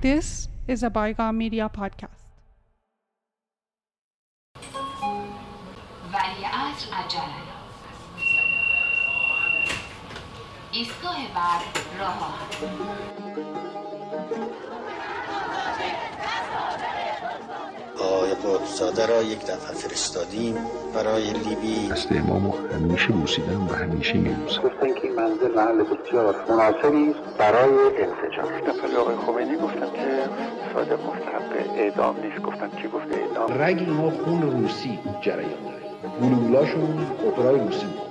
This is a Bygone Media podcast. ولی عصر عجله ایستگاه بعد راه آقای قطبزاده را یک دفعه فرستادیم برای لیبی دست امامو همیشه بوسیدم و همیشه میبوسم گفتن که این منزل محل بسیار مناسبی برای انسجام. دفعه آقای خمینی گفتن که صادق مستحق اعدام نیست. گفتن کی گفته اعدام؟ رگ ما خون روسی جریان داره. گلولاشون اپرای روسی بود.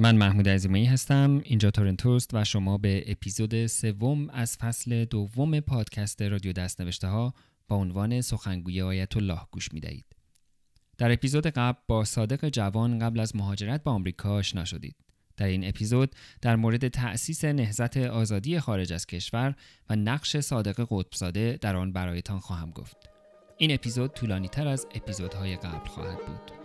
من محمود عزیمایی هستم اینجا تورنتوست و شما به اپیزود سوم از فصل دوم پادکست رادیو دستنوشته ها با عنوان سخنگوی آیت الله گوش می دهید. در اپیزود قبل با صادق جوان قبل از مهاجرت به آمریکا آشنا شدید. در این اپیزود در مورد تأسیس نهضت آزادی خارج از کشور و نقش صادق قطبزاده در آن برایتان خواهم گفت. این اپیزود طولانی تر از اپیزودهای قبل خواهد بود.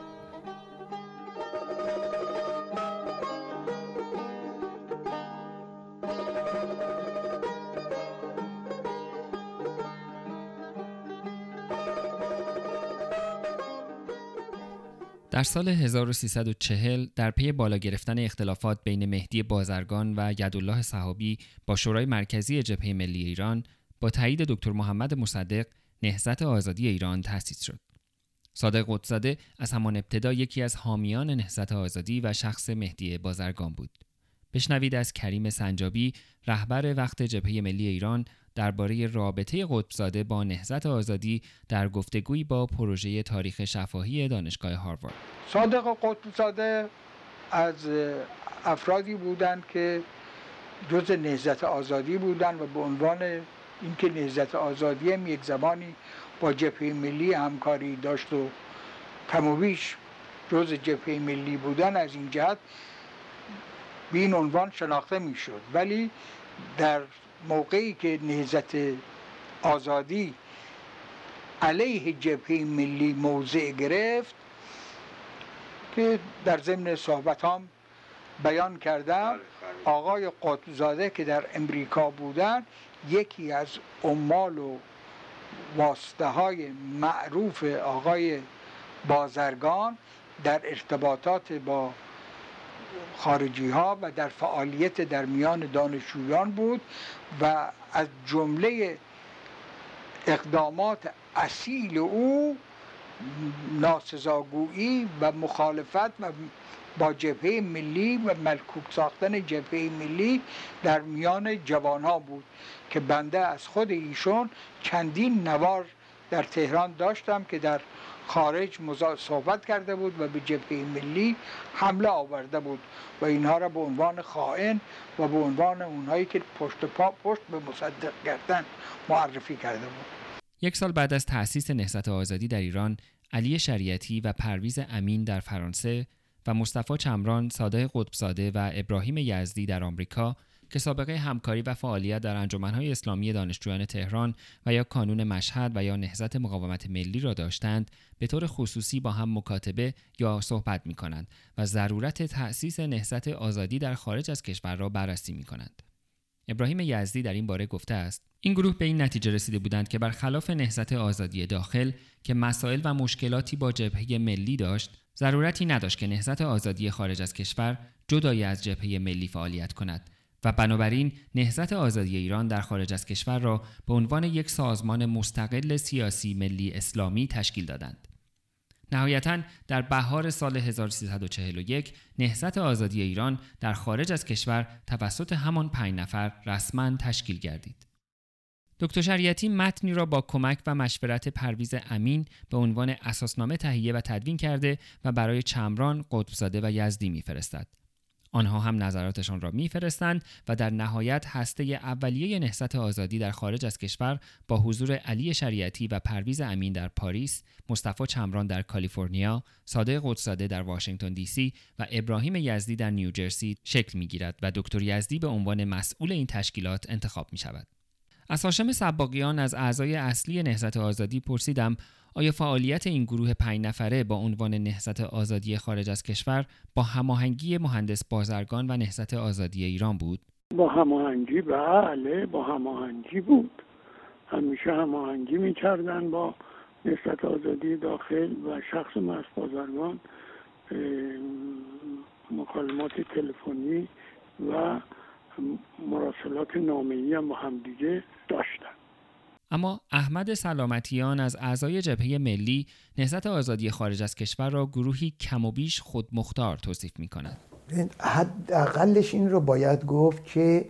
در سال 1340 در پی بالا گرفتن اختلافات بین مهدی بازرگان و یدالله صحابی با شورای مرکزی جبهه ملی ایران با تایید دکتر محمد مصدق نهضت آزادی ایران تأسیس شد. صادق قطبزاده از همان ابتدا یکی از حامیان نهضت آزادی و شخص مهدی بازرگان بود. بشنوید از کریم سنجابی رهبر وقت جبهه ملی ایران درباره رابطه قطبزاده با نهضت آزادی در گفتگویی با پروژه تاریخ شفاهی دانشگاه هاروارد. صادق قطبزاده از افرادی بودند که جز نهضت آزادی بودند و به عنوان اینکه نهضت آزادی هم یک زمانی با جبهه ملی همکاری داشت و کم و جز جبهه ملی بودن از این جهت به این عنوان شناخته می‌شد. ولی در موقعی که نهضت آزادی علیه جبهه ملی موضع گرفت که در ضمن صحبت هم بیان کردم آقای قطبزاده که در امریکا بودن یکی از عمال و واسطه های معروف آقای بازرگان در ارتباطات با خارجی ها و در فعالیت در میان دانشجویان بود و از جمله اقدامات اصیل او ناسزاگویی و مخالفت و با جبهه ملی و ملکوک ساختن جبهه ملی در میان جوان ها بود که بنده از خود ایشون چندین نوار در تهران داشتم که در خارج صحبت کرده بود و به جبهه ملی حمله آورده بود و اینها را به عنوان خائن و به عنوان اونهایی که پشت پا پشت به مصدق کردن معرفی کرده بود. یک سال بعد از تأسیس نهضت آزادی در ایران علی شریعتی و پرویز امین در فرانسه و مصطفی چمران، صادق قطبزاده و ابراهیم یزدی در آمریکا که سابقه همکاری و فعالیت در انجمنهای اسلامی دانشجویان تهران و یا کانون مشهد و یا نهضت مقاومت ملی را داشتند به طور خصوصی با هم مکاتبه یا صحبت می کنند و ضرورت تأسیس نهضت آزادی در خارج از کشور را بررسی می کنند. ابراهیم یزدی در این باره گفته است این گروه به این نتیجه رسیده بودند که برخلاف نهضت آزادی داخل که مسائل و مشکلاتی با جبهه ملی داشت ضرورتی نداشت که نهضت آزادی خارج از کشور جدای از جبهه ملی فعالیت کند و بنابراین نهضت آزادی ایران در خارج از کشور را به عنوان یک سازمان مستقل سیاسی ملی اسلامی تشکیل دادند. نهایتا در بهار سال 1341 نهضت آزادی ایران در خارج از کشور توسط همان پنج نفر رسما تشکیل گردید. دکتر شریعتی متنی را با کمک و مشورت پرویز امین به عنوان اساسنامه تهیه و تدوین کرده و برای چمران، قطبزاده و یزدی میفرستد. آنها هم نظراتشان را میفرستند و در نهایت هسته اولیه نهضت آزادی در خارج از کشور با حضور علی شریعتی و پرویز امین در پاریس، مصطفی چمران در کالیفرنیا، صادق قدسزاده در واشنگتن دی سی و ابراهیم یزدی در نیوجرسی شکل می‌گیرد و دکتر یزدی به عنوان مسئول این تشکیلات انتخاب می شود. از هاشم سباقیان از اعضای اصلی نهضت آزادی پرسیدم آیا فعالیت این گروه پنج نفره با عنوان نهضت آزادی خارج از کشور با هماهنگی مهندس بازرگان و نهضت آزادی ایران بود؟ با هماهنگی بله با هماهنگی بود همیشه هماهنگی می‌کردن با نهضت آزادی داخل و شخص مهندس بازرگان مکالمات تلفنی و مراسلات نامه‌ای هم با همدیگه داشتن اما احمد سلامتیان از اعضای جبهه ملی نهضت آزادی خارج از کشور را گروهی کم و بیش خودمختار توصیف می کند. حداقلش این رو باید گفت که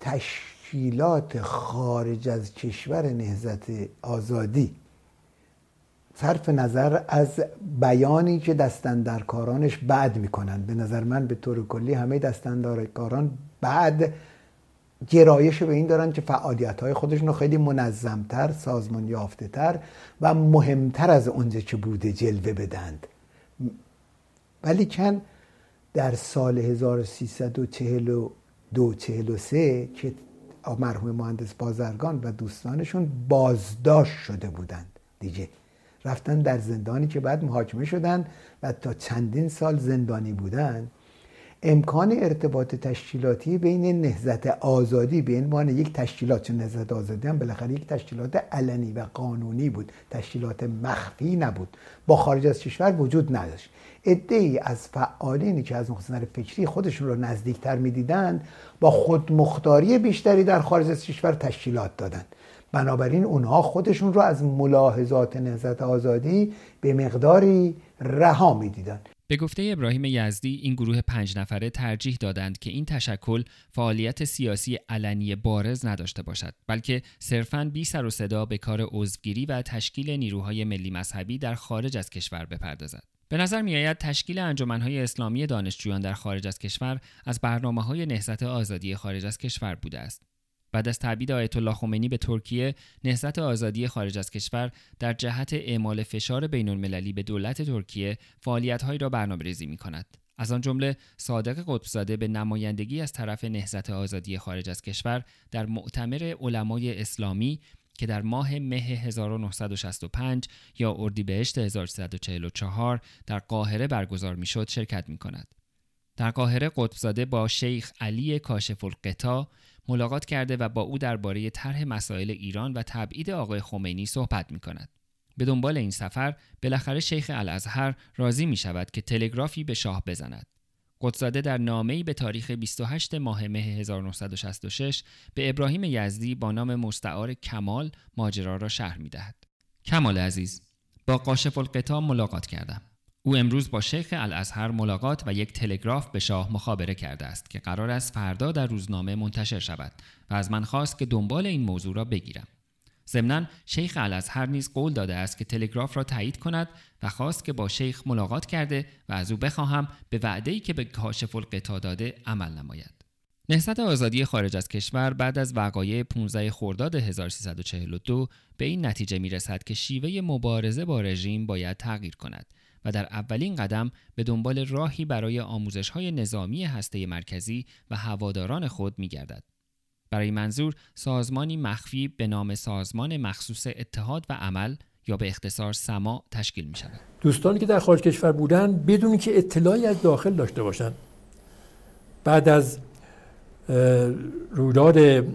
تشکیلات خارج از کشور نهضت آزادی صرف نظر از بیانی که دستندرکارانش بعد می‌کنند به نظر من به طور کلی همه دستندرکاران بعد گرایش به این دارن که فعالیت های خودشون رو خیلی منظمتر سازمان یافته تر و مهمتر از اونجا که بوده جلوه بدند. ولی کن در سال 1342 43 که مرحوم مهندس بازرگان و دوستانشون بازداشت شده بودند دیگه. رفتن در زندانی که بعد محاکمه شدن و تا چندین سال زندانی بودن امکان ارتباط تشکیلاتی بین نهزت آزادی به عنوان یک تشکیلات چون نهزت آزادی هم بالاخره یک تشکیلات علنی و قانونی بود. تشکیلات مخفی نبود. با خارج از کشور وجود نداشت. عده از فعالینی که از نظر فکری خودشون رو نزدیکتر می‌دیدند با خودمختاری بیشتری در خارج از کشور تشکیلات دادند. بنابراین اونها خودشون رو از ملاحظات نهضت آزادی به مقداری رها می‌دیدند. به گفته ابراهیم یزدی این گروه پنج نفره ترجیح دادند که این تشکل فعالیت سیاسی علنی بارز نداشته باشد بلکه صرفاً بی سر و صدا به کار عضوگیری و تشکیل نیروهای ملی مذهبی در خارج از کشور بپردازد. به نظر می آید تشکیل انجمنهای اسلامی دانشجویان در خارج از کشور از برنامه های نهضت آزادی خارج از کشور بوده است. بعد از تبعید آیت الله خمینی به ترکیه نهضت آزادی خارج از کشور در جهت اعمال فشار بین المللی به دولت ترکیه فعالیت‌هایی را برنامه‌ریزی می‌کند از آن جمله صادق قطبزاده به نمایندگی از طرف نهضت آزادی خارج از کشور در مؤتمر علمای اسلامی که در ماه مه 1965 یا اردیبهشت 1344 در قاهره برگزار می‌شد شرکت می کند. در قاهره قطبزاده با شیخ علی کاشف القطا ملاقات کرده و با او درباره طرح مسائل ایران و تبعید آقای خمینی صحبت می کند. به دنبال این سفر بالاخره شیخ الازهر راضی می شود که تلگرافی به شاه بزند. قدزاده در نامه‌ای به تاریخ 28 ماه مه 1966 به ابراهیم یزدی با نام مستعار کمال ماجرا را شرح می دهد. کمال عزیز با قاشف القطا ملاقات کردم. او امروز با شیخ الازهر ملاقات و یک تلگراف به شاه مخابره کرده است که قرار است فردا در روزنامه منتشر شود و از من خواست که دنبال این موضوع را بگیرم. ضمنا شیخ الازهر نیز قول داده است که تلگراف را تایید کند و خواست که با شیخ ملاقات کرده و از او بخواهم به وعده‌ای که به کاشف القطا داده عمل نماید. نهضت آزادی خارج از کشور بعد از وقایع 15 خرداد 1342 به این نتیجه می رسد که شیوه مبارزه با رژیم باید تغییر کند و در اولین قدم به دنبال راهی برای آموزش های نظامی هسته مرکزی و هواداران خود می گردد. برای منظور سازمانی مخفی به نام سازمان مخصوص اتحاد و عمل یا به اختصار سما تشکیل می شود. دوستانی که در خارج کشور بودن بدون که اطلاعی از داخل داشته باشند بعد از رویداد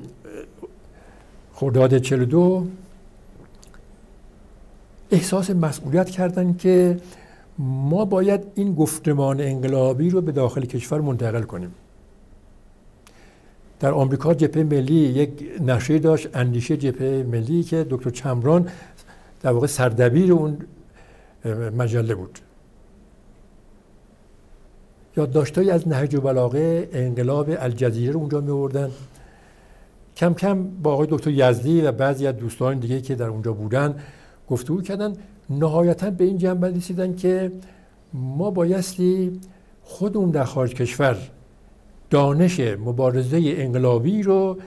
خرداد 42 احساس مسئولیت کردند که ما باید این گفتمان انقلابی رو به داخل کشور منتقل کنیم. در آمریکا جبهه ملی یک نشریه داشت اندیشه جبهه ملی که دکتر چمران در واقع سردبیر اون مجله بود. یادداشتهایی از نهج و بلاغه انقلاب الجزیره رو اونجا میوردن کم کم با آقای دکتر یزدی و بعضی از دوستان دیگه که در اونجا بودن گفتگو کردن. نهایتا به این جنبه رسیدن که ما بایستی خودمون در خارج کشور دانش مبارزه انقلابی رو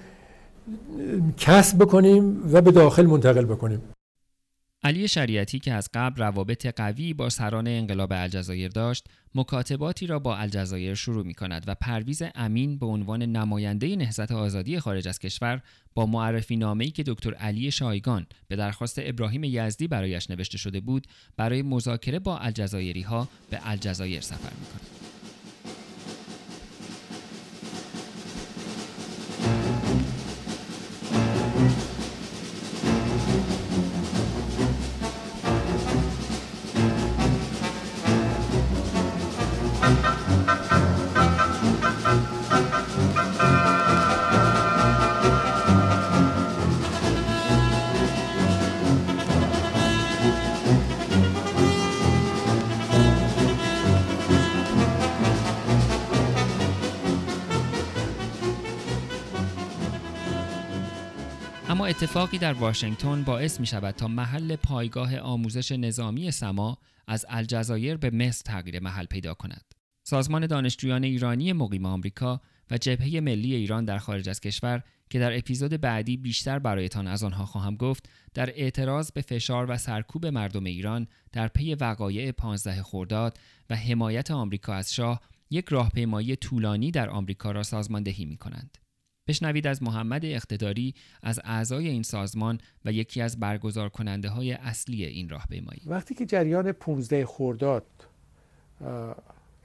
کسب بکنیم و به داخل منتقل بکنیم. علی شریعتی که از قبل روابط قوی با سران انقلاب الجزایر داشت مکاتباتی را با الجزایر شروع می کند و پرویز امین به عنوان نماینده نهضت آزادی خارج از کشور با معرفی نامه‌ای که دکتر علی شایگان به درخواست ابراهیم یزدی برایش نوشته شده بود برای مذاکره با الجزایری ها به الجزایر سفر می کند. اتفاقی در واشنگتن باعث می شود تا محل پایگاه آموزش نظامی سما از الجزایر به مصر تغییر محل پیدا کند. سازمان دانشجویان ایرانی مقیم آمریکا و جبهه ملی ایران در خارج از کشور که در اپیزود بعدی بیشتر برایتان از آنها خواهم گفت در اعتراض به فشار و سرکوب مردم ایران در پی وقایع 15 خرداد و حمایت آمریکا از شاه یک راهپیمایی طولانی در آمریکا را سازماندهی می کنند. بشنوید از محمد اقتداری از اعضای این سازمان و یکی از برگزار کننده های اصلی این راهپیمایی. وقتی که جریان 15 خرداد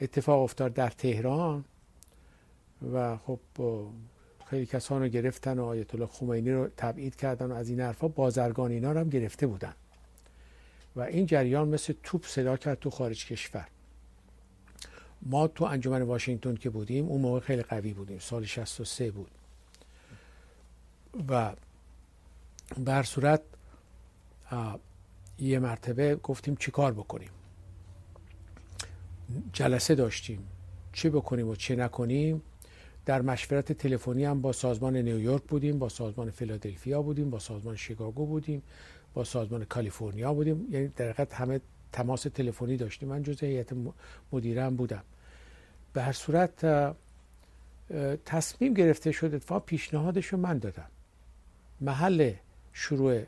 اتفاق افتاد در تهران و خب خیلی کسان رو گرفتن و آیت الله خمینی رو تبعید کردن و از این حرفا بازرگان اینا رو هم گرفته بودن. و این جریان مثل توپ صدا کرد تو خارج کشور. ما تو انجمن واشنگتن که بودیم اون موقع خیلی قوی بودیم سال 63 بود. و بر صورت یه مرتبه گفتیم چیکار بکنیم. جلسه داشتیم. چی بکنیم و چه نکنیم؟ در مشورت تلفنی هم با سازمان نیویورک بودیم با سازمان فیلادلفیا بودیم با سازمان شیکاگو بودیم با سازمان کالیفرنیا بودیم. یعنی در حقیقت همه تماس تلفنی داشتیم. من جز هیئت مدیرم بودم. به هر صورت تصمیم گرفته شد اتفاق پیشنهادش رو من دادم. محل شروع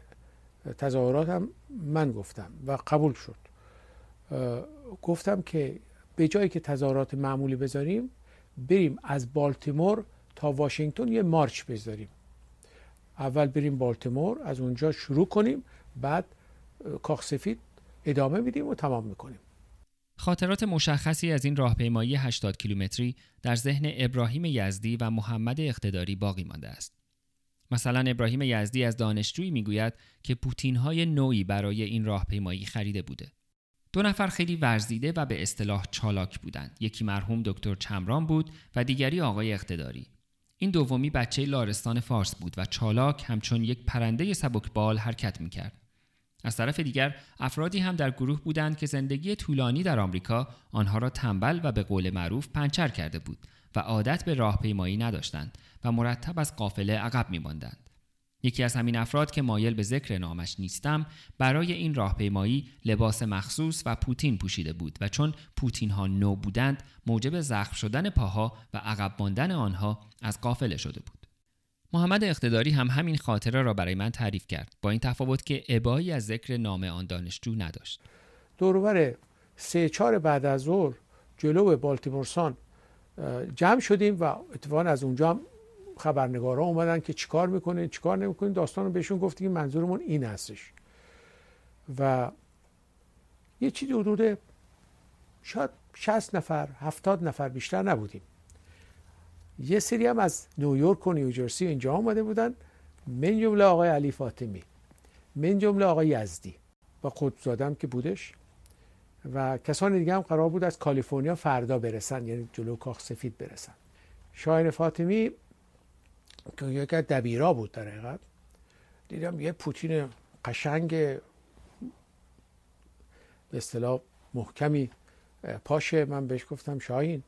تظاهرات هم من گفتم و قبول شد. گفتم که به جایی که تظاهرات معمولی بذاریم بریم از بالتیمور تا واشنگتن یه مارچ بذاریم. اول بریم بالتیمور از اونجا شروع کنیم بعد کاخ سفید ادامه میدیم و تمام می‌کنیم. خاطرات مشخصی از این راهپیمایی 80 کیلومتری در ذهن ابراهیم یزدی و محمد اقتداری باقی مانده است. مثلا ابراهیم یزدی از دانشجویی می‌گوید که پوتین های نوعی برای این راهپیمایی خریده بوده. دو نفر خیلی ورزیده و به اصطلاح چالاک بودند. یکی مرحوم دکتر چمران بود و دیگری آقای اقتداری. این دومی بچه لارستان فارس بود و چالاک همچون یک پرنده سبکبال حرکت می‌کرد. از طرف دیگر افرادی هم در گروه بودند که زندگی طولانی در آمریکا آنها را تنبل و به قول معروف پنچر کرده بود و عادت به راهپیمایی نداشتند مرتب از قافله عقب میماندند. یکی از همین افراد که مایل به ذکر نامش نیستم برای این راهپیمایی لباس مخصوص و پوتین پوشیده بود و چون پوتین ها نو بودند موجب زخم شدن پاها و عقب ماندن آنها از قافله شده بود. محمد اقتداری هم همین خاطره را برای من تعریف کرد با این تفاوت که ابایی از ذکر نام آن دانشجو نداشت دورور سه چهار بعد از ظهر جلو بالتیمورسان جمع شدیم و اتفاقا از اونجا هم خبرنگارا اومدن که چیکار می‌کنین چیکار نمی‌کنین؟ داستان رو بهشون گفتیم منظورمون این هستش. و یه چیزی حدود شاید 60 نفر 70 نفر بیشتر نبودیم. یه سری هم از نیویورک و نیوجرسی اینجا آمده بودن. من جمله آقای علی فاطمی من جمله آقای یزدی و قطبزاده که بودش. و کسان دیگه هم قرار بود از کالیفرنیا فردا برسن یعنی جلو کاخ سفید برسن. شاهین فاطمی که یکی دبیرا بود در حقیقت. دیدم یه پوتین قشنگ به اصطلاح محکمی پاشه. من بهش گفتم شاهین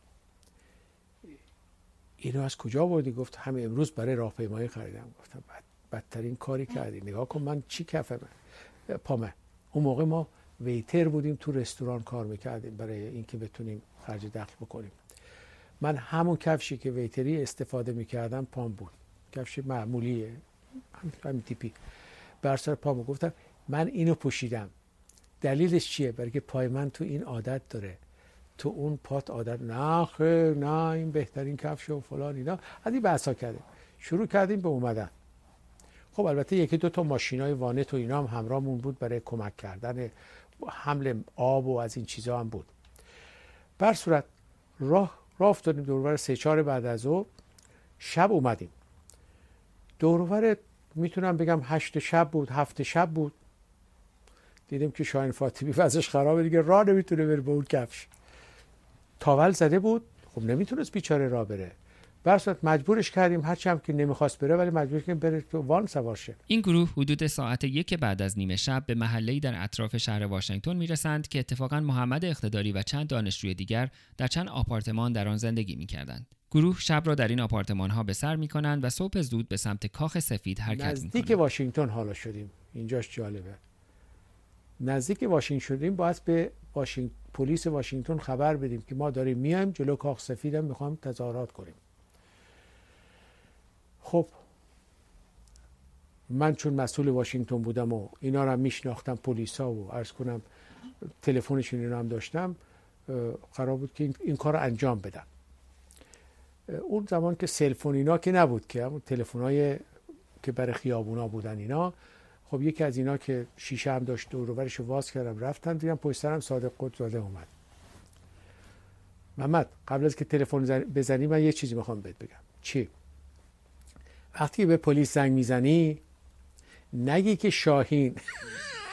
اینو از کجا بردی؟ گفت همه امروز برای راهپیمایی خریدم. گفتم بد بدترین کاری کردی. نگاه کن من چی کفه من؟ پامه. اون موقع ما ویتر بودیم تو رستوران کار می‌کردیم برای اینکه بتونیم خرج دخل بکنیم. من همون کفشی که ویتری استفاده می‌کردم پام بود. کفش معمولیه همین تیپی. بر سر پامو گفتم من اینو پوشیدم. دلیلش چیه؟ برای که پای من تو این عادت داره. تو اون پات عادت نه خیر نه این بهترین کفش و فلان اینا. از این بحثا کردیم. شروع کردیم به اومدن. خب البته یکی دو تا ماشین های وانت و اینا هم همراهمون بود برای کمک کردن. حمل آب و از این چیزها هم بود. بر صورت راه راه افتادیم دورور سه چهار بعد از او شب اومدیم. دورور می‌تونم بگم هشت شب بود هفت شب بود. دیدیم که شاین فاطمی وضعش خرابه دیگه راه نمی‌تونه بره به اون کفش. تاول زده بود. خب نمی‌تونست بیچاره راه بره. برصورت مجبورش کردیم هرچی هم که نمی‌خواست بره ولی مجبور کردیم بره تو وان سوار شه. این گروه حدود ساعت یک بعد از نیمه شب به محله‌ای در اطراف شهر واشنگتن می‌رسند که اتفاقا محمد اقتداری و چند دانشجوی دیگر در چند آپارتمان در آن زندگی می‌کردند. گروه شب را در این آپارتمان ها به سر می کنند و صبح زود به سمت کاخ سفید حرکت می نزدیک واشنگتن حالا شدیم. اینجاش جالبه. نزدیک واشنگتن شدیم باید به واشنگ... پلیس واشنگتن خبر بدیم که ما داریم میایم جلو کاخ سفید هم می‌خوام تظاهرات کنیم. خب من چون مسئول واشنگتن بودم و اینا رو هم میشناختم پلیسا و عرض کنم تلفنشون اینا هم داشتم قرار بود که این, کار رو انجام بدم. اون زمان که سلفون اینا که نبود که همون تلفن های که برای خیابونا بودن اینا. خب یکی از اینا که شیشه هم داشت دور رو واز کردم رفتن دیدم پشت سرم صادق قدزاده اومد. محمد قبل از که تلفن بزنی من یه چیزی می‌خوام بهت بگم. چی؟ وقتی به پلیس زنگ می‌زنی نگی که شاهین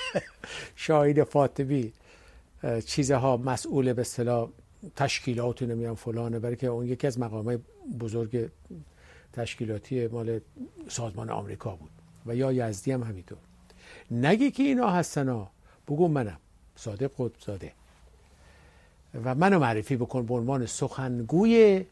شاهین فاطمی چیزها مسئول به اصطلاح تشکیلات نمیان فلانه برای که اون یکی از مقامات بزرگ تشکیلاتی مال سازمان آمریکا بود و یا یزدی هم همینطور. نگی که اینا هستن ها. بگو منم. صادق قطب زاده و منو معرفی بکن به عنوان سخنگوی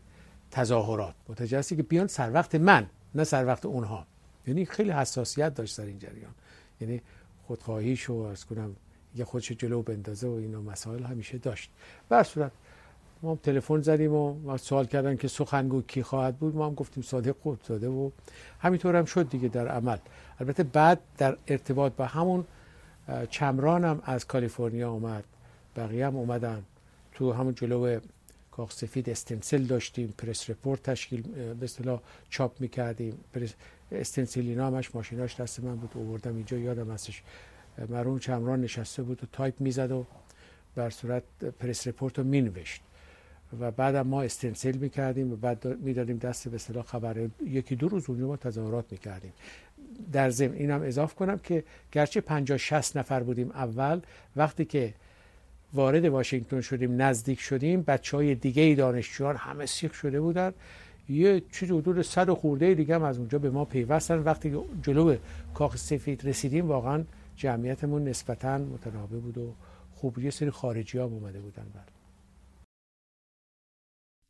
تظاهرات. متوجه که بیان سر وقت من نه سر وقت اونها. یعنی خیلی حساسیت داشت در این جریان. یعنی خودخواهیش و از کنم یه خودش جلو بندازه و اینا مسائل همیشه داشت. بر صورت ما هم تلفن زدیم و سوال کردن که سخنگو کی خواهد بود ما هم گفتیم صادق قطب زاده و همینطور هم شد دیگه در عمل. البته بعد در ارتباط با همون چمران هم از کالیفرنیا اومد بقیه هم اومدن. تو همون جلو کاخ سفید استنسل داشتیم پرس رپورت تشکیل به اصطلاح چاپ می‌کردیم. پرس استنسل اینا همش ماشیناش دست من بود اووردم اینجا یادم هستش. مرحوم چمران نشسته بود و تایپ می‌زد و به صورت press report رو مینوشت. و بعد ما استنسل می‌کردیم و بعد می‌دادیم دست به اصطلاح خبر. یکی دو روز اونجا ما تظاهرات می‌کردیم. در ضمن اینم اضافه کنم که گرچه 50 60 نفر بودیم اول وقتی که وارد واشنگتن شدیم نزدیک شدیم بچه های دیگه دانشجویان همه بسیج شده بودن. یه چیز حدود صد خورده دیگه هم از اونجا به ما پیوستن. وقتی جلو کاخ سفید رسیدیم واقعا جمعیتمون نسبتا متنابه بود و خوب. یه سری خارجی ها اومده بودن بر.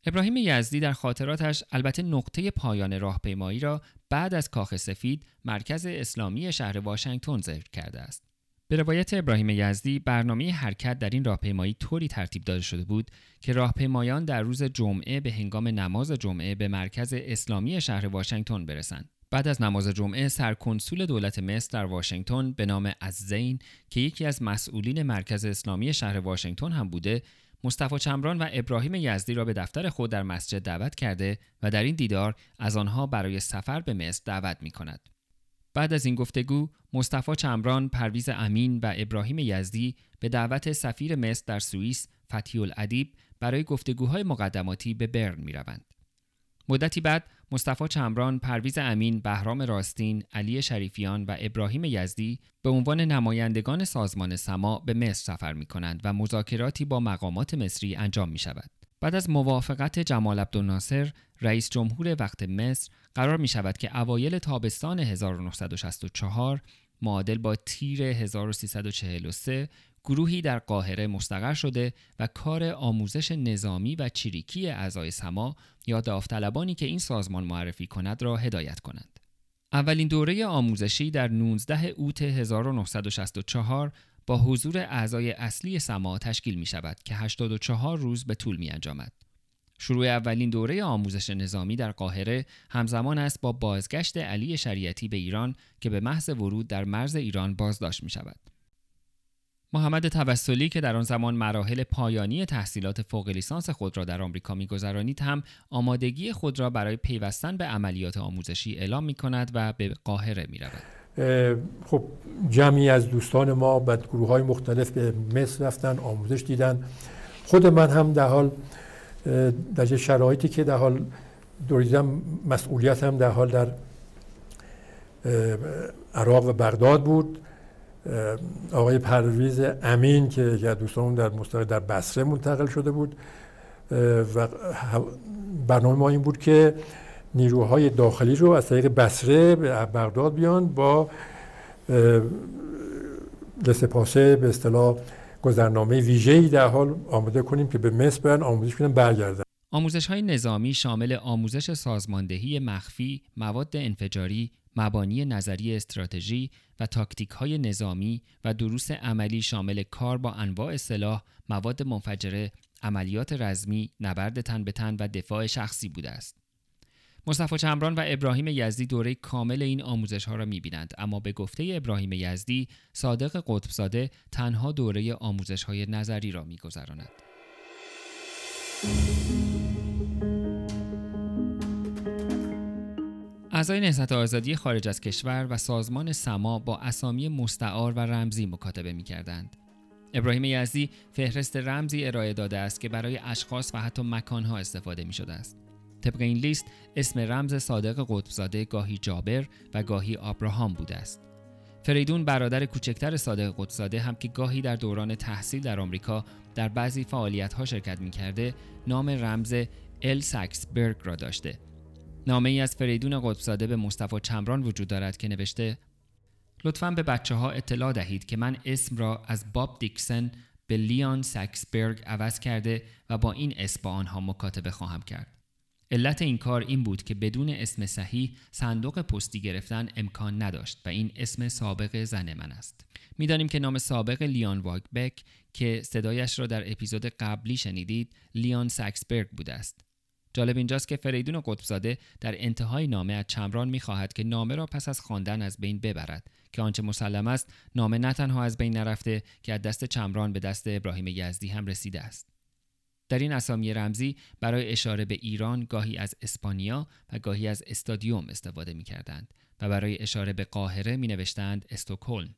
ابراهیم یزدی در خاطراتش البته نقطه پایان راهپیمایی را بعد از کاخ سفید مرکز اسلامی شهر واشنگتن ذکر کرده است. به روایت ابراهیم یزدی برنامه حرکت در این راهپیمایی طوری ترتیب داده شده بود که راهپیمایان در روز جمعه به هنگام نماز جمعه به مرکز اسلامی شهر واشنگتن برسند. بعد از نماز جمعه سرکنسول دولت مصر در واشنگتن به نام زین که یکی از مسئولین مرکز اسلامی شهر واشنگتن هم بوده مصطفی چمران و ابراهیم یزدی را به دفتر خود در مسجد دعوت کرده و در این دیدار از آنها برای سفر به مصر دعوت می کند. بعد از این گفتگو مصطفی چمران، پرویز امین و ابراهیم یزدی به دعوت سفیر مصر در سوئیس فتحی الادیب برای گفتگوهای مقدماتی به برن می روند. مدتی بعد مصطفی چمران، پرویز امین، بهرام راستین، علی شریفیان و ابراهیم یزدی به عنوان نمایندگان سازمان سما به مصر سفر می کنند و مذاکراتی با مقامات مصری انجام می شود. بعد از موافقت جمال عبدالناصر رئیس جمهور وقت مصر قرار می شود که اوایل تابستان 1964 معادل با تیر 1343 گروهی در قاهره مستقر شده و کار آموزش نظامی و چریکی اعضای سما یا داوطلبانی که این سازمان معرفی کند را هدایت کنند. اولین دوره آموزشی در 19 اوت 1964 با حضور اعضای اصلی سما تشکیل می شود که 84 روز به طول می انجامد. شروع اولین دوره آموزش نظامی در قاهره همزمان است با بازگشت علی شریعتی به ایران که به محض ورود در مرز ایران بازداشت می شود. محمد توسلی که در آن زمان مراحل پایانی تحصیلات فوق لیسانس خود را در آمریکا میگذرانید هم آمادگی خود را برای پیوستن به عملیات آموزشی اعلام می کند و به قاهره می رود. خب جمعی از دوستان ما به گروه های مختلف به مصر رفتن آموزش دیدن خود من هم در حال در شرایطی که در حال دوریدم مسئولیت هم در حال در عراق و بغداد بود. آقای پرویز امین که یکی دوستان در مستقل در بصره منتقل شده بود. و برنامه ما این بود که نیروهای داخلی رو از طریق بصره به بغداد بیان با لسپاسه به اصطلاح گذرنامه ویژه‌ای در حال آماده کنیم که به مصر برن آموزش کنن برگردن آموزش های نظامی شامل آموزش سازماندهی مخفی، مواد انفجاری، مبانی نظری استراتژی و تاکتیک های نظامی و دروس عملی شامل کار با انواع سلاح، مواد منفجره، عملیات رزمی، نبرد تن به تن و دفاع شخصی بوده است. مصطفی چمران و ابراهیم یزدی دوره کامل این آموزش ها را می بینند اما به گفته ابراهیم یزدی صادق قطبزاده تنها دوره آموزش های نظری را می گذراند. اعضای نهضت آزادی خارج از کشور و سازمان سما با اسامی مستعار و رمزی مکاتبه می کردند. ابراهیم یزدی فهرست رمزی ارائه داده است که برای اشخاص و حتی مکانها استفاده می شده است. طبق این لیست اسم رمز صادق قطبزاده گاهی جابر و گاهی آبراهام بوده است. فریدون برادر کوچکتر صادق قطبزاده هم که گاهی در دوران تحصیل در آمریکا در بعضی فعالیت شرکت می کرده نام رمز ال ساکسبرگ را داشته نامه ای از فریدون قطبزاده به مصطفی چمران وجود دارد که نوشته لطفا به بچه ها اطلاع دهید که من اسم را از باب دیکسن به لیان ساکسبرگ عوض کرده و با این اسم با آنها مکاتبه خواهم کرد. علت این کار این بود که بدون اسم صحیح صندوق پستی گرفتن امکان نداشت و این اسم سابق زن من است. می‌دانیم که نام سابق لیان واگبک که صدایش را در اپیزود قبلی شنیدید لیان ساکسبرگ بوده است. جالب اینجاست که فریدون قطبزاده در انتهای نامه از چمران می‌خواهد که نامه را پس از خواندن از بین ببرد که آنچه مسلم است نامه نه تنها از بین نرفته که از دست چمران به دست ابراهیم یزدی هم رسیده است در این اسامی رمزی برای اشاره به ایران گاهی از اسپانیا و گاهی از استادیوم استفاده می کردند و برای اشاره به قاهره می نوشتند استوکهلم.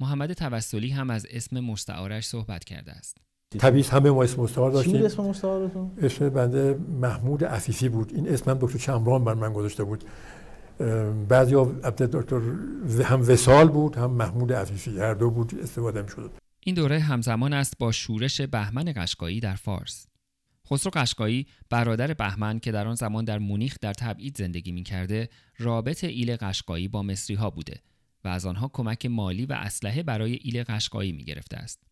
محمد توسلی هم از اسم مستعارش صحبت کرده است. طبیعی همه ما اسم مستعار داشتیم. چی اسم مستعارتون؟ اسم بنده محمود عفیفی بود. این اسم هم دکتر چمران بر من گذاشته بود. بعضی دکتر هم وسال بود هم محمود عفیفی هر دو بود استفاده می شد. این دوره همزمان است با شورش بهمن قشقایی در فارس. خسرو قشقایی برادر بهمن که در آن زمان در مونیخ در تبعید زندگی می کرده رابط ایل قشقایی با مصری ها بوده و از آنها کمک مالی و اسلحه برای ایل قشقایی می گرفته است.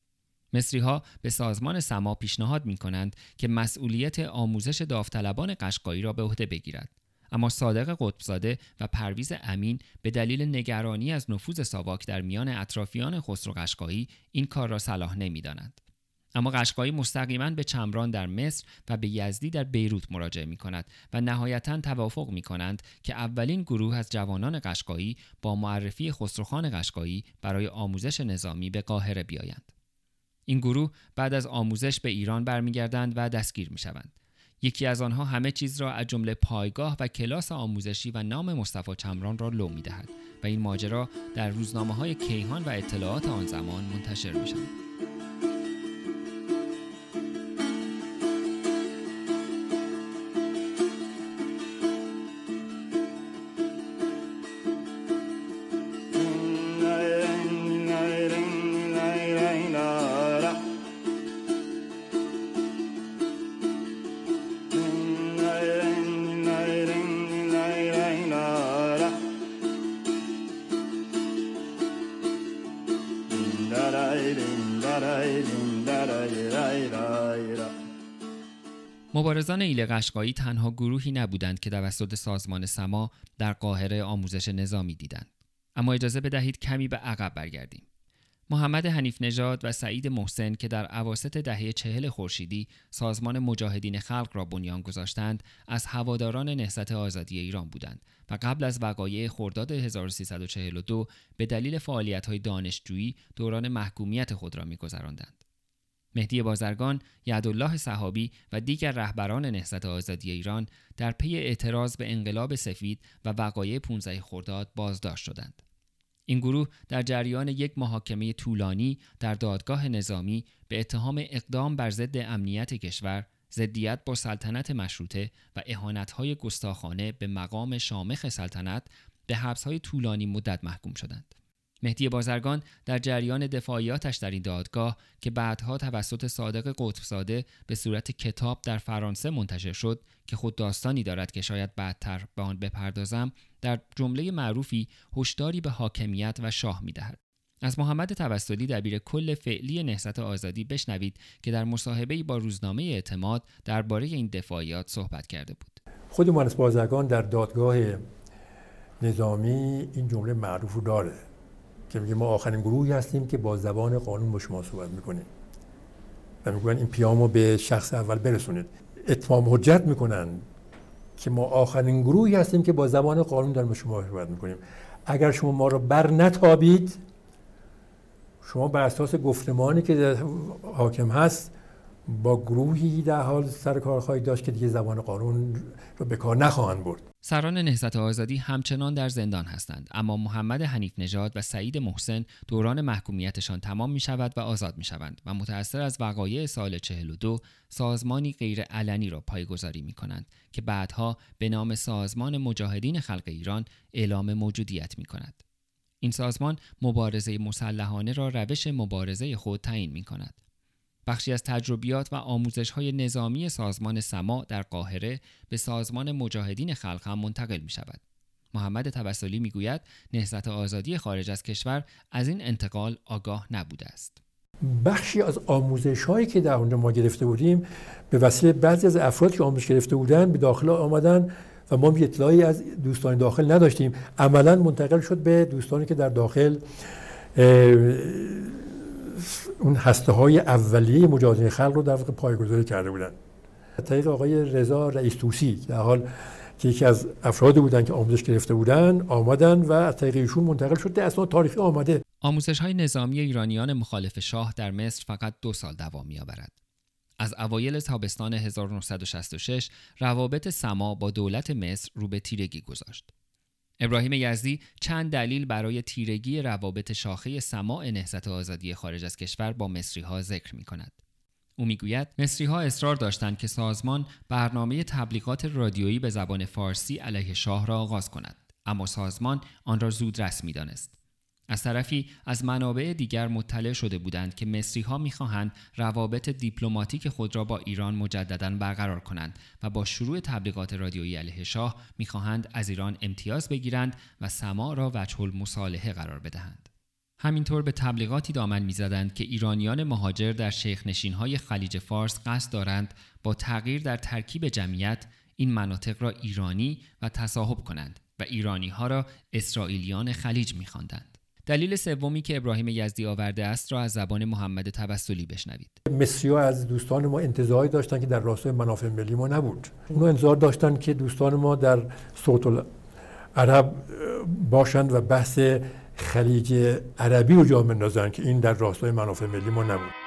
مصری ها به سازمان سما پیشنهاد می کنند که مسئولیت آموزش داوطلبان قشقایی را به عهده بگیرد. اما صادق قطبزاده و پرویز امین به دلیل نگرانی از نفوذ ساواک در میان اطرافیان خسرو قشقایی این کار را صلاح نمی‌دانند. اما قشقایی مستقیما به چمران در مصر و به یزدی در بیروت مراجعه می کند و نهایتا توافق می کنند که اولین گروه از جوانان قشقایی با معرفی خسروخان قشقایی برای آموزش نظامی به قاهره بیایند. این گروه بعد از آموزش به ایران برمیگردند و دستگیر می شوند. یکی از آنها همه چیز را از جمله پایگاه و کلاس آموزشی و نام مصطفی چمران را لو می دهد و این ماجرا در روزنامه های کیهان و اطلاعات آن زمان منتشر می شود. مبارزان ایل قشقایی تنها گروهی نبودند که توسط سازمان سما در قاهره آموزش نظامی دیدند اما اجازه بدهید کمی به عقب برگردیم محمد حنیف نژاد و سعید محسن که در عواسط دهه چهل خورشیدی سازمان مجاهدین خلق را بنیان گذاشتند از هواداران نهضت آزادی ایران بودند و قبل از وقایع خرداد 1342 به دلیل فعالیت‌های دانشجویی دوران محکومیت خود را می‌گذراندند. مهدی بازرگان، یعدالله صحابی و دیگر رهبران نهضت آزادی ایران در پی اعتراض به انقلاب سفید و وقایع 15 خرداد بازداشت شدند. این گروه در جریان یک محاکمه طولانی در دادگاه نظامی به اتهام اقدام بر ضد امنیت کشور، ضدیت با سلطنت مشروطه و اهانت‌های گستاخانه به مقام شامخ سلطنت به حبس‌های طولانی مدت محکوم شدند. مهدی بازرگان در جریان دفاعیاتش در این دادگاه که بعدها توسط صادق قطبزاده به صورت کتاب در فرانسه منتشر شد که خود داستانی دارد که شاید بعدتر به آن بپردازم در جمله معروفی هشداری به حاکمیت و شاه می‌دهد. از محمد توسلی دبیر کل فعلی نهضت آزادی بشنوید که در مصاحبه با روزنامه اعتماد درباره این دفاعیات صحبت کرده بود. خود مهندس بازرگان در دادگاه نظامی این جمله معروف رو داره. که میگه ما آخرین گروهی هستیم که با زبان قانون با شما صحبت می‌کنیم. و میگن این پیامو به شخص اول برسونید. اتمام حجت می‌کنن که ما آخرین گروهی هستیم که با زبان قانون در شما صحبت می‌کنیم. اگر شما ما رو بر نتابید شما بر اساس گفتمانی که حاکم هست با گروهی در حال سر کار خواهید داشت که دیگه زبان قانون رو به کار نخواهند برد. سران نهضت آزادی همچنان در زندان هستند اما محمد حنیف نژاد و سعید محسن دوران محکومیتشان تمام می شود و آزاد می شوند و متأثر از وقایع سال 42 سازمانی غیر علنی را پایگذاری می کنند که بعدها به نام سازمان مجاهدین خلق ایران اعلام موجودیت می کند. این سازمان مبارزه مسلحانه را روش مبارزه خود تعیین می کند. بخشی از تجربیات و آموزش های نظامی سازمان سما در قاهره به سازمان مجاهدین خلق هم منتقل می شود. محمد توسلی می گوید نهضت آزادی خارج از کشور از این انتقال آگاه نبوده است. بخشی از آموزش هایی که در اونجا ما گرفته بودیم به وسیله بعضی از افرادی که آموزش گرفته بودن به داخل آمدن و ما اطلاعی از دوستان داخل نداشتیم عملا منتقل شد به دوستانی که در داخل اون هسته های اولیه مجاهدین خلق رو در واقع پایگذاری کرده بودن. طریق آقای رضا رئیس توسی در حال که یکی از افرادی بودن که آموزش گرفته بودن آمدن و از طریق ایشون منتقل شد. اسناد تاریخی آمده. آموزش های نظامی ایرانیان مخالف شاه در مصر فقط دو سال دوام میآورد. از اوایل تابستان 1966 روابط سما با دولت مصر رو به تیرگی گذاشت. ابراهیم یزدی چند دلیل برای تیرگی روابط شاخه سماع نهضت آزادی خارج از کشور با مصری ها ذکر می کند. او می‌گوید مصری ها اصرار داشتند که سازمان برنامه تبلیغات رادیویی به زبان فارسی علیه شاه را آغاز کند اما سازمان آن را زود رسمی دانست از طرفی از منابع دیگر مطلع شده بودند که مصری ها می‌خواهند روابط دیپلماتیک خود را با ایران مجددا برقرار کنند و با شروع تبلیغات رادیویی علیه شاه می‌خواهند از ایران امتیاز بگیرند و سما را وجه المصالحه قرار بدهند. همینطور به تبلیغاتی دامن می‌زدند که ایرانیان مهاجر در شیخ نشین های خلیج فارس قصد دارند با تغییر در ترکیب جمعیت این مناطق را ایرانی و تصاحب کنند و ایرانی ها را اسرائیلیان خلیج میخواندند. دلیل سومی که ابراهیم یزدی آورده است را از زبان محمد توسلی بشنوید. مصری از دوستان ما انتظاری داشتن که در راستای منافع ملی ما نبود. اونو انتظار داشتن که دوستان ما در صوت عرب باشند و بحث خلیج عربی رو جا بندازن که این در راستای منافع ملی ما نبود.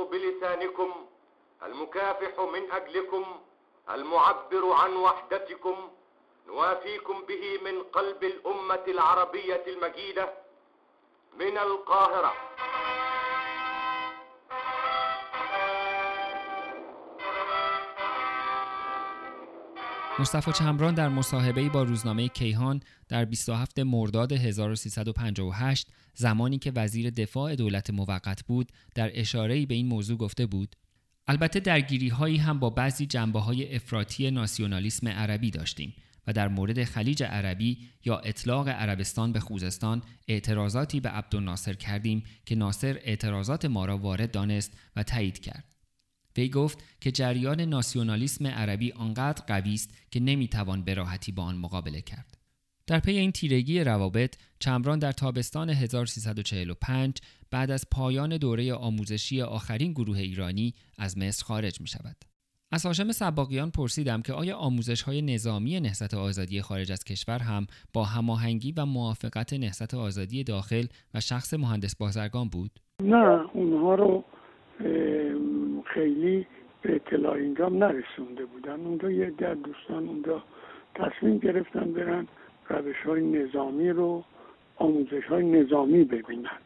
بلسانكم المكافح من أجلكم المعبر عن وحدتكم. نوافيكم به من قلب الأمة العربية المجيدة من القاهرة. مصطفی چمران در مصاحبه‌ای با روزنامه کیهان در 27 مرداد 1358 زمانی که وزیر دفاع دولت موقت بود در اشاره‌ای به این موضوع گفته بود البته درگیری هایی هم با بعضی جنبه های افراطی ناسیونالیسم عربی داشتیم و در مورد خلیج عربی یا اطلاق عربستان به خوزستان اعتراضاتی به عبدالناصر کردیم که ناصر اعتراضات ما را وارد دانست و تایید کرد. وی گفت که جریان ناسیونالیسم عربی آنقدر قوی است که نمی‌توان به راحتی با آن مقابله کرد. در پی این تیرگی روابط چمران در تابستان 1345 بعد از پایان دوره آموزشی آخرین گروه ایرانی از مصر خارج می شود. از هاشم سباقیان پرسیدم که آیا آموزش های نظامی نهضت آزادی خارج از کشور هم با هماهنگی و موافقت نهضت آزادی داخل و شخص مهندس بازرگان بود؟ نه اونها رو خیلی به اطلاع اینجا نرسونده بودن. اونجا یه در دوستان اونجا تصمیم گرفتن برن روش های نظامی رو آموزش های نظامی ببینن.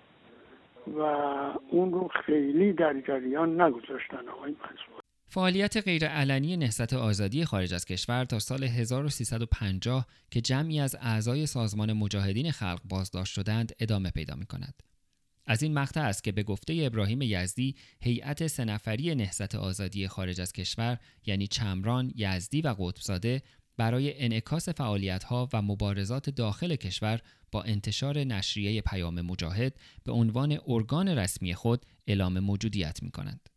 و اون رو خیلی در جریان نگذاشتن آقای منصور. فعالیت غیرعلنی نهضت آزادی خارج از کشور تا سال 1350 که جمعی از اعضای سازمان مجاهدین خلق بازداشت شدند ادامه پیدا می کند. از این مقطع است که به گفته ابراهیم یزدی هیئت سه نفری نهضت آزادی خارج از کشور یعنی چمران، یزدی و قطبزاده برای انعکاس فعالیت‌ها و مبارزات داخل کشور با انتشار نشریه پیام مجاهد به عنوان ارگان رسمی خود اعلام موجودیت می کنند.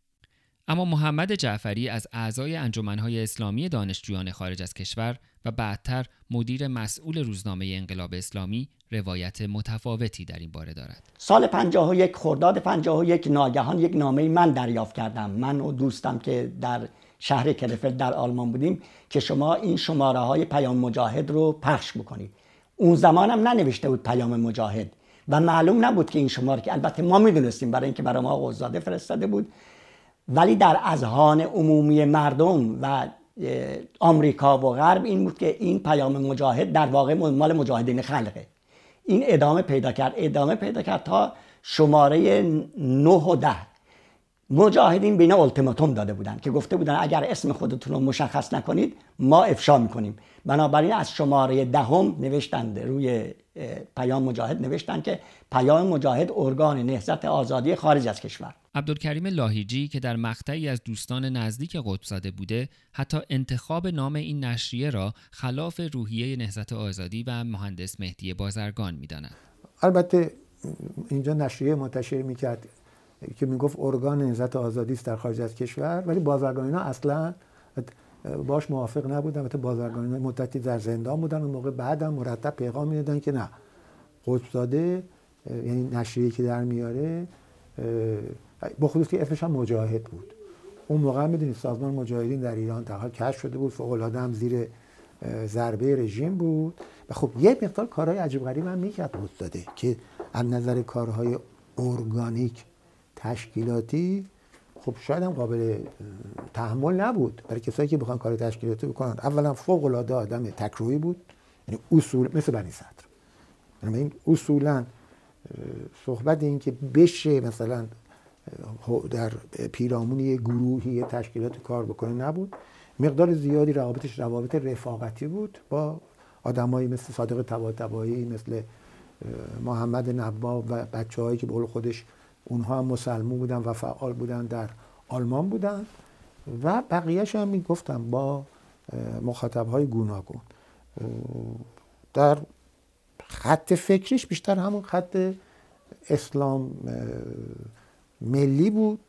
اما محمد جعفری از اعضای انجمنهای اسلامی دانشجویان خارج از کشور و بعدتر مدیر مسئول روزنامه انقلاب اسلامی روایت متفاوتی در این باره دارد. سال 51 خرداد 51 ناگهان یک نامه من دریافت کردم. من و دوستم که در شهر کرفل در آلمان بودیم که شما این شماره های پیام مجاهد رو پخش بکنید. اون زمان هم ننوشته بود پیام مجاهد و معلوم نبود که این شماره که البته ما می‌دونستیم برای اینکه برای ما فرستاده بود. ولی در اذهان عمومی مردم و آمریکا و غرب این بود که این پیام مجاهد در واقع مال مجاهدین خلقه. این ادامه پیدا کرد. ادامه پیدا کرد تا شماره 9 و 10 مجاهدین بین التیماتوم داده بودن که گفته بودن اگر اسم خودتون رو مشخص نکنید ما افشا می‌کنیم. بنابراین از شماره دهم ده نوشتند روی پیام مجاهد نوشتن که پیام مجاهد ارگان نهضت آزادی خارج از کشور. عبدالکریم لاهیجی که در مقطعی از دوستان نزدیک قطب بوده حتی انتخاب نام این نشریه را خلاف روحیه نهضت آزادی و مهندس مهدی بازرگان می‌داند. البته اینجا نشریه منتشر می‌کرد. که می‌گفت ارگان نهضت آزادی است در خارج از کشور ولی بازرگان اینا اصلا باش موافق نبودن. البته بازرگان مدتی در زندان بودن. اون موقع بعدم مرتب پیغام می‌دادن که نه. قطبزاده یعنی نشریه که در میاره با خصوص که اسمش هم مجاهد بود. اون موقع می‌دونید سازمان مجاهدین در ایران حال کشف شده بود. فوق العاده هم زیر ضربه رژیم بود. و خب یه مقدار کارهای عجیب غریب هم می‌کرد داده که از نظر کارهای ارگانیک تشکیلاتی خب شاید هم قابل تحمل نبود. برای کسایی که بخوان کار تشکیلاتی بکنن. اولا فوق العاده آدم تکرویی بود. یعنی اصول مثل بنی صدر. این اصولا صحبت این که بشه مثلا در پیرامون یه گروهی تشکیلات کار بکنه نبود. مقدار زیادی روابطش روابط رفاقتی بود با آدمایی مثل صادق طباطبایی مثل محمد نبا و بچه هایی که به خودش اونها هم مسلمون بودن و فعال بودن در آلمان بودن و بقیهش هم می‌گفتم با مخاطب های گوناگون. در خط فکریش بیشتر همون خط اسلام ملی بود.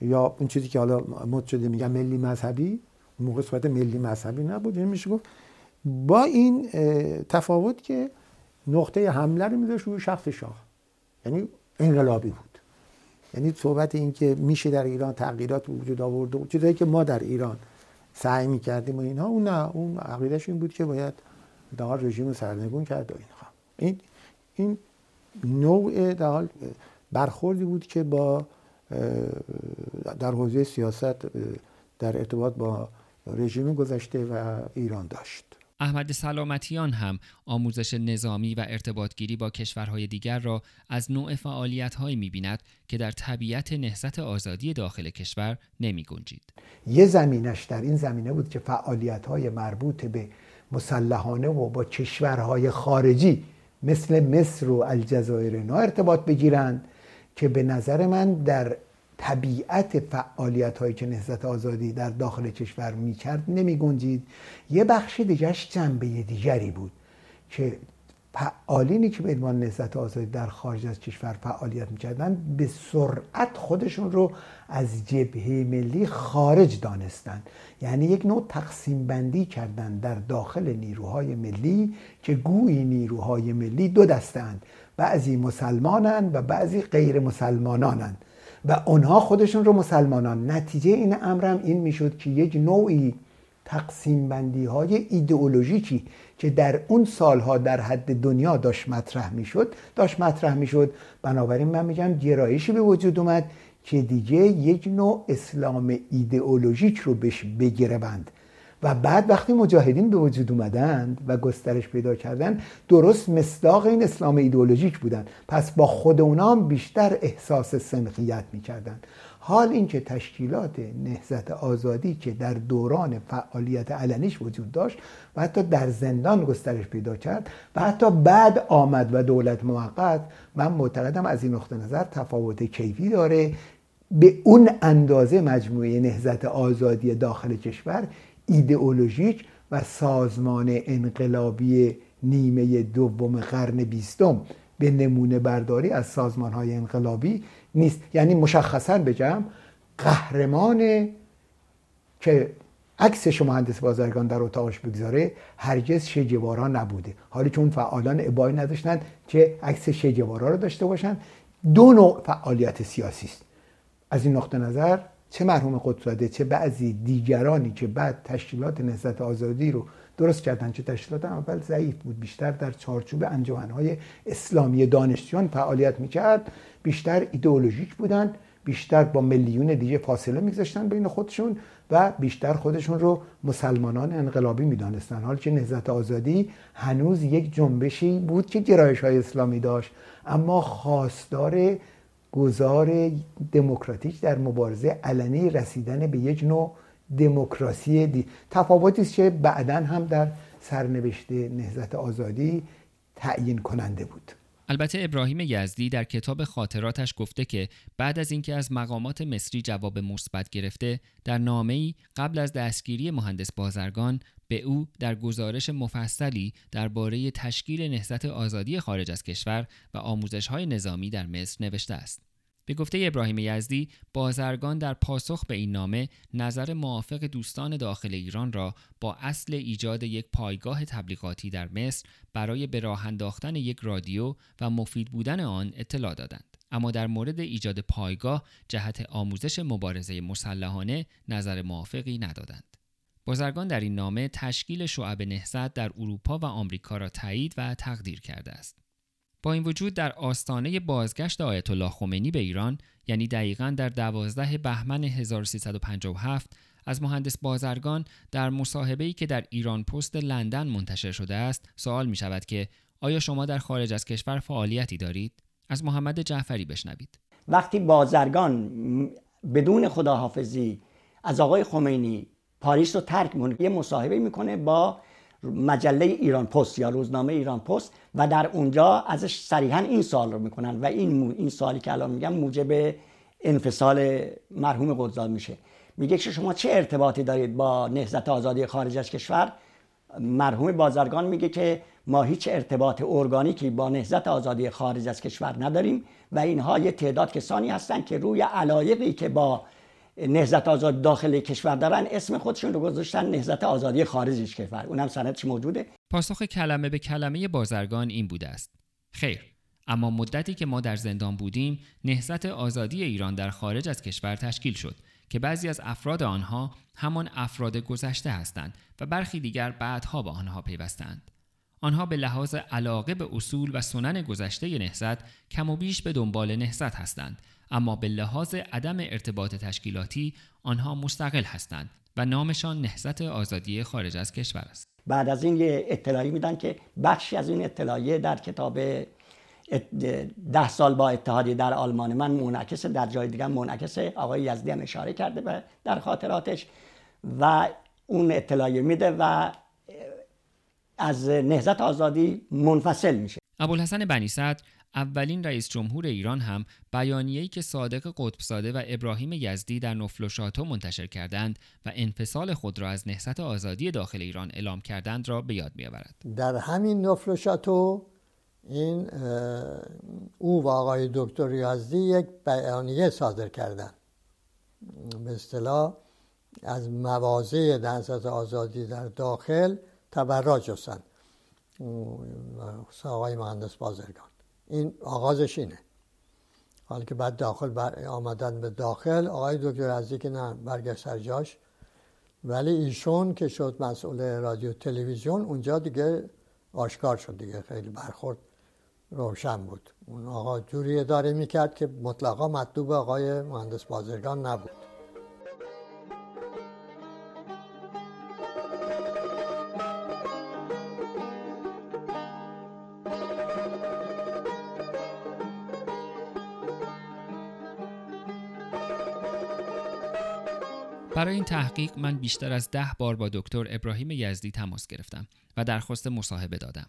یا اون چیزی که حالا مد شده میگن ملی مذهبی اون موقع صحبت ملی مذهبی نبود. یعنی میشه گفت با این تفاوت که نقطه حمله رو میذاشت روی شخص شاه. یعنی انقلابی بود. یعنی صحبت این که میشه در ایران تغییرات وجود آورده و چیزایی که ما در ایران سعی می‌کردیم و اینها اون نه اون عقیدش این بود که باید در رژیم سرنگون کرد و اینها. این این نوع در برخوردی بود که با در حوزه سیاست در ارتباط با رژیم گذشته و ایران داشت. احمد سلامتیان هم آموزش نظامی و ارتباطگیری با کشورهای دیگر را از نوع فعالیت هایی می بیند که در طبیعت نهضت آزادی داخل کشور نمی گنجید. یه زمینش در این زمینه بود که فعالیت های مربوط به مسلحانه و با کشورهای خارجی مثل مصر و الجزایر اینا ارتباط بگیرند که به نظر من در طبیعت فعالیت هایی که نهضت آزادی در داخل کشور می‌کرد نمی گنجید یه بخش دیگرش جنبه دیگری بود که فعالینی که به عنوان نهضت آزادی در خارج از کشور فعالیت می‌کردن به سرعت خودشون رو از جبهه ملی خارج دانستند یعنی یک نوع تقسیم بندی کردن در داخل نیروهای ملی که گویی نیروهای ملی دو دستند. بعضی مسلمانند و بعضی غیر مسلمانانند. و اونها خودشون رو مسلمانان. نتیجه این امرم این می‌شد که یک نوعی تقسیم بندی های ایدئولوژیکی که در اون سالها در حد دنیا داشت مطرح می‌شد داشت مطرح می‌شد. بنابراین من میگم گرایشی به وجود اومد که دیگه یک نوع اسلام ایدئولوژیک رو بهش بگیره بند و بعد وقتی مجاهدین به وجود اومدند و گسترش پیدا کردن درست مصداق این اسلام ایدئولوژیک بودن. پس با خود اونا بیشتر احساس سنخیت می‌کردن. حال اینکه تشکیلات نهزت آزادی که در دوران فعالیت علنیش وجود داشت و حتی در زندان گسترش پیدا کرد و حتی بعد آمد و دولت موقت من معتقدم از این نقطه نظر تفاوت کیفی داره. به اون اندازه مجموعه نهزت آزادی داخل کشور ایدئولوژیک و سازمان انقلابی نیمه دوم قرن بیستم به نمونه برداری از سازمان های انقلابی نیست. یعنی مشخصا بگم قهرمان که عکسش مهندس بازرگان در اتاقش بگذاره هرگز شجوارا نبوده. حالی اون فعالان ابایی نداشتن که عکس شجوارا رو داشته باشن. دو نوع فعالیت سیاسی است. از این نقطه نظر چه مرحوم قدسزاده چه بعضی دیگرانی که بعد تشکیلات نهضت آزادی رو درست کردن چه تشکیلات اول ضعیف بود بیشتر در چارچوب انجمنهای اسلامی دانشجویان فعالیت می‌کرد بیشتر ایدئولوژیک بودن بیشتر با میلیون دیگه فاصله میگذاشتن بین خودشون و بیشتر خودشون رو مسلمانان انقلابی می‌دانستن. حال که نهضت آزادی هنوز یک جنبشی بود که گرایش های اسلامی داشت. اما خواستار گذار دموکراتیک در مبارزه علنی رسیدن به یک نوع دموکراسی دی تفاوتی است که بعدا هم در سرنوشت نهضت آزادی تعیین کننده بود. البته ابراهیم یزدی در کتاب خاطراتش گفته که بعد از اینکه از مقامات مصری جواب مثبت گرفته در نامه‌ای قبل از دستگیری مهندس بازرگان به او در گزارش مفصلی درباره تشکیل نهضت آزادی خارج از کشور و آموزش‌های نظامی در مصر نوشته است. به گفته ابراهیم یزدی بازرگان در پاسخ به این نامه نظر موافق دوستان داخل ایران را با اصل ایجاد یک پایگاه تبلیغاتی در مصر برای به راه انداختن یک رادیو و مفید بودن آن اطلاع دادند اما در مورد ایجاد پایگاه جهت آموزش مبارزه مسلحانه نظر موافقی ندادند بازرگان در این نامه تشکیل شعب نهضت در اروپا و آمریکا را تایید و تقدیر کرده است با این وجود در آستانه بازگشت آیت الله خمینی به ایران یعنی دقیقا در 12 بهمن 1357 از مهندس بازرگان در مصاحبه‌ای که در ایران پست لندن منتشر شده است سوال می شود که آیا شما در خارج از کشور فعالیتی دارید؟ از محمد جعفری بشنوید. وقتی بازرگان بدون خداحافظی از آقای خمینی پاریس رو ترک می‌کنه. یه مصاحبه می‌کنه با مجله ایران پست یا روزنامه ایران پست و در اونجا ازش صریحا این سوال رو می‌کنن و این این سوالی که الان میگم موجب انفصال مرحوم قدزاد میشه. میگه که شما چه ارتباطی دارید با نهضت آزادی خارج از کشور؟ مرحوم بازرگان میگه که ما هیچ ارتباط ارگانیکی با نهضت آزادی خارج از کشور نداریم و اینها یه تعداد کسانی هستند که روی علایقی که با نهزت آزاد داخل کشور دارن اسم خودشون رو گذاشتن نهزت آزادی خارج کشور. اونم سندش موجوده؟ پاسخ کلمه به کلمه بازرگان این بوده است. خیر اما مدتی که ما در زندان بودیم نهزت آزادی ایران در خارج از کشور تشکیل شد که بعضی از افراد آنها همان افراد گذشته هستند و برخی دیگر بعدها به آنها پیوستند. آنها به لحاظ علاقه به اصول و سنن گذشته نهزت کم و بیش به دنبال نهزت هستند اما به لحاظ عدم ارتباط تشکیلاتی آنها مستقل هستند و نامشان نهضت آزادی خارج از کشور است. بعد از این یه اطلاعی میدن که بخشی از این اطلاعیه در کتاب ده سال با اتحادیه در آلمان من منعکسه در جای دیگه منعکسه آقای یزدی هم اشاره کرده به در خاطراتش و اون اطلاعیه میده و از نهزت آزادی منفصل میشه. ابوالحسن بنی صدر اولین رئیس جمهور ایران هم بیانیه‌ای که صادق قطبزاده و ابراهیم یزدی در نفل و شاتو منتشر کردند و انفصال خود را از نهضت آزادی داخل ایران اعلام کردند را به یاد می‌آورد. در همین نفل و شاتو این او و آقای دکتر یزدی یک بیانیه صادر کردند. به اصطلاح از مواضع نهضت آزادی در داخل تبرع جستند آقای مهندس بازرگان این آغازش اینه. حالا که بعد داخل بر آمدن به داخل آقای دکتر عزیزی که نه برگشت سر جاش. ولی ایشون که شد مسئول رادیو تلویزیون اونجا دیگه آشکار شد دیگه. خیلی برخورد روشن بود. اون آقا جوری اداره می‌کرد که مطلقا مطلوب آقای مهندس بازرگان نبود. برای این تحقیق من بیشتر از ده بار با دکتر ابراهیم یزدی تماس گرفتم و درخواست مصاحبه دادم.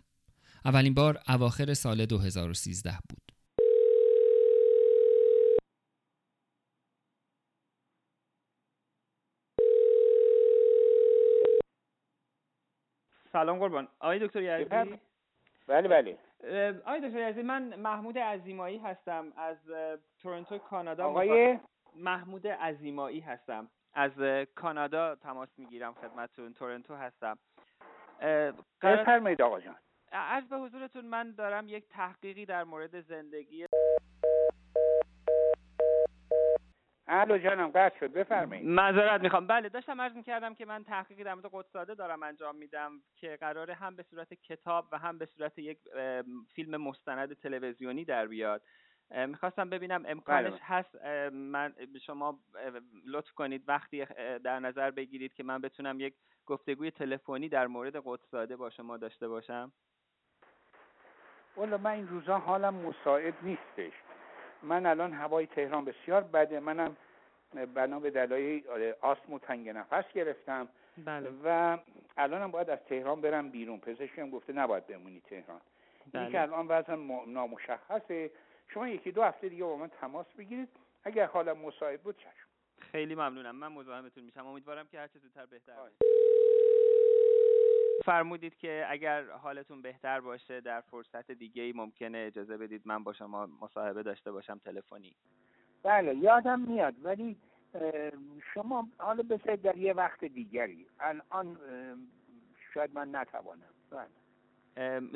اولین بار اواخر سال 2013 بود. سلام قربان. آقای دکتر یزدی؟ بله بله آقای دکتر یزدی من محمود عزیمایی هستم از تورنتو کانادا. آقای؟ محمود عزیمایی هستم. از کانادا تماس می‌گیرم خدمتتون تورنتو هستم. بفرمایید آقا جان. از به حضورتون من دارم یک تحقیقی در مورد زندگی الو جانم قطع شد بفرمایید. معذرت می‌خوام. بله داشتم عرض می‌کردم که من تحقیقی در مورد قدساده دارم انجام میدم که قراره هم به صورت کتاب و هم به صورت یک فیلم مستند تلویزیونی در بیاد. می‌خواستم ببینم امکانش بله. هست من شما لطف کنید. وقتی در نظر بگیرید که من بتونم یک گفتگوی تلفنی در مورد قدساده با شما داشته باشم. والا من این روزا حالم مساعد نیستش. من الان هوای تهران بسیار بده. منم بنا به دلایل آسم و تنگ نفس گرفتم. بله. و الانم باید از تهران برم بیرون. پزشکم گفته نباید بمونی تهران. بله. این که الان وضع نامشخصه. شما یکی دو هفته دیگه با من تماس بگیرید. اگر حالم مساعد بود چشم. خیلی ممنونم. من مزاحمتون میشم. امیدوارم که هرچه زودتر بهتر بشه. فرمودید که اگر حالتون بهتر باشه در فرصت دیگه ای ممکنه اجازه بدید من با شما مصاحبه داشته باشم تلفنی. بله یادم میاد. ولی شما حالا بسید در یه وقت دیگری. الان شاید من نتوانم. بله.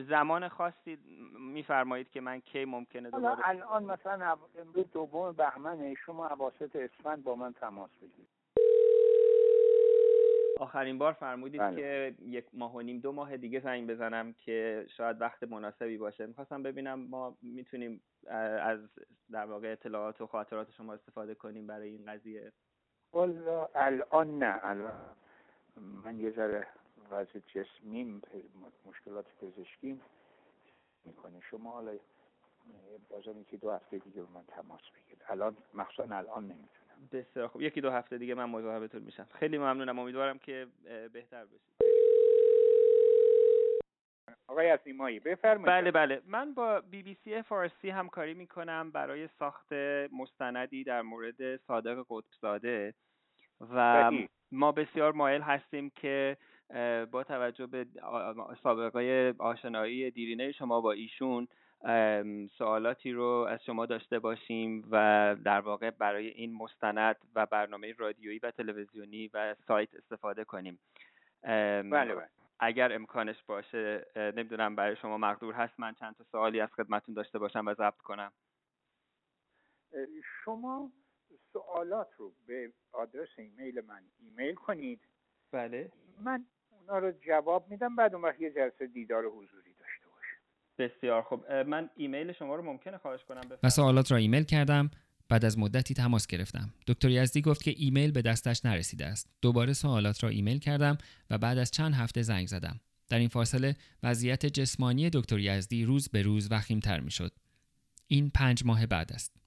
زمان خاصی میفرمایید که من کی ممکنه دوباره الان مثلا امروز دوم بهمنه شما اواسط اسفند با من تماس بگیرید آخرین بار فرمودید بله. که یک ماه و نیم دو ماه دیگه زنگ بزنم که شاید وقت مناسبی باشه. می‌خواستم ببینم ما می‌تونیم از در واقع اطلاعات و خاطرات شما استفاده کنیم برای این قضیه. الان نه الان من یه ذره وضع جسمیم مشکلات پزشکیم می‌کنه. شما حالا بازم یکی دو هفته دیگه به من تماس بگیرید. الان مخصوصا الان نمی‌تونم. بسیار خوب. یکی دو هفته دیگه من مزاحمتون میشم خیلی ممنونم. امیدوارم که بهتر بشید. آقای عزیمایی بفرمایید. بله بله. من با بی بی سی فارسی همکاری می‌کنم برای ساخت مستندی در مورد صادق قطبزاده و. ما بسیار مایل هستیم که با توجه به سابقه آشنایی دیرینه شما با ایشون سوالاتی رو از شما داشته باشیم و در واقع برای این مستند و برنامه رادیویی و تلویزیونی و سایت استفاده کنیم. بله بله. اگر امکانش باشه نمی‌دونم برای شما مقدور هست من چند تا سوالی از خدمتون داشته باشم و ضبط کنم. شما سوالات رو به آدرس ایمیل من ایمیل کنید. بله. من اونا رو جواب میدم بعد اون وقت یه جلسه دیدار حضوری داشته باشیم. بسیار خوب. من ایمیل شما رو ممکنه خواهش کنم بفرمایید و سوالات را ایمیل کردم بعد از مدتی تماس گرفتم. دکتر یزدی گفت که ایمیل به دستش نرسیده است. دوباره سوالات را ایمیل کردم و بعد از چند هفته زنگ زدم. در این فاصله وضعیت جسمانی دکتر یزدی روز به روز وخیمتر می‌شد. این پنج ماه بعد است.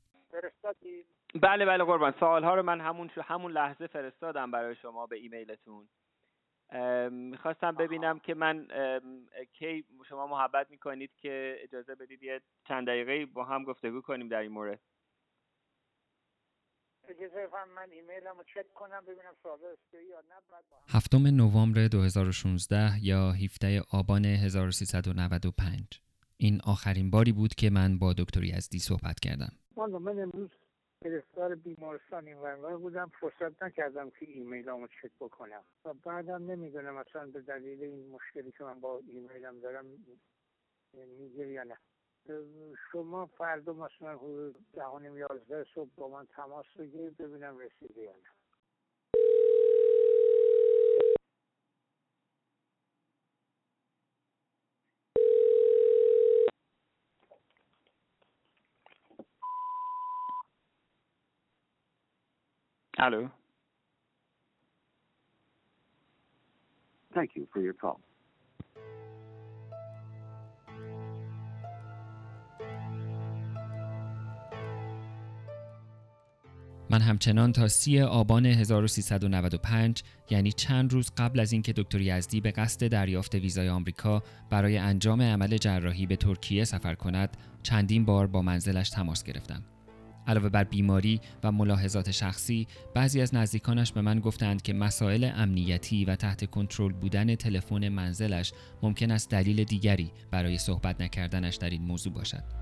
بله بله قربان. سوال ها رو من همون همون لحظه فرستادم برای شما به ایمیلتون. می‌خواستم ببینم که من کی شما محبت می‌کنید که اجازه بدید یه چند دقیقه با هم گفتگو کنیم در این مورد. هفتم نوامبر 2016 یا 17 آبان 1395 این آخرین باری بود که من با دکتر یزدی صحبت کردم. من امروز گرفتار بیمارستان این ورور بودم. فرصت نکردم که ایمیلامو چک بکنم. و بعدم نمی‌دونم اصلا به دلیل این مشکلی که من با ایمیلم دارم میگه یا نه. شما فردا مثلا حدود دهانیم یازده صبح با من تماس بگیرید ببینم رسیده یا نه. Hello. Thank you for your call. من همچنان تا سی آبان 1395 یعنی چند روز قبل از اینکه دکتر یزدی به قصد دریافت ویزای آمریکا برای انجام عمل جراحی به ترکیه سفر کند چندین بار با منزلش تماس گرفتم علاوه بر بیماری و ملاحظات شخصی بعضی از نزدیکانش به من گفتند که مسائل امنیتی و تحت کنترل بودن تلفن منزلش ممکن است دلیل دیگری برای صحبت نکردنش در این موضوع باشد.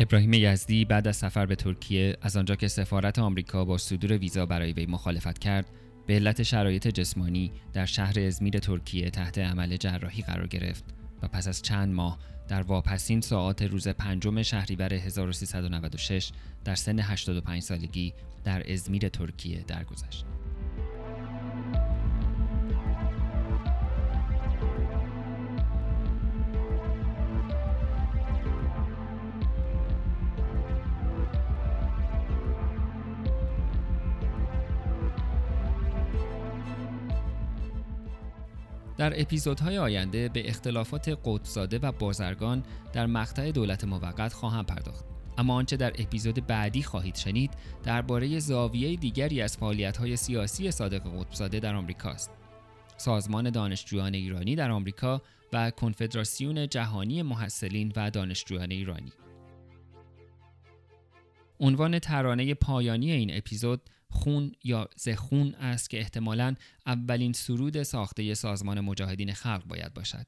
ابراهیم یزدی بعد از سفر به ترکیه از آنجا که سفارت آمریکا با صدور ویزا برای وی مخالفت کرد به علت شرایط جسمانی در شهر ازمیر ترکیه تحت عمل جراحی قرار گرفت و پس از چند ماه در واپسین ساعات روز پنجم شهریور 1396 در سن 85 سالگی در ازمیر ترکیه درگذشت. در اپیزودهای آینده به اختلافات قدسزاده و بازرگان در مقطع دولت موقت خواهم پرداخت. اما آنچه در اپیزود بعدی خواهید شنید درباره زاویه دیگری از فعالیت‌های سیاسی صادق قطبزاده در آمریکاست سازمان دانشجویان ایرانی در آمریکا و کنفدراسیون جهانی محصلین و دانشجویان ایرانی. عنوان ترانه پایانی این اپیزود خون یا زخون است که احتمالا اولین سرود ساخته سازمان مجاهدین خلق باید باشد.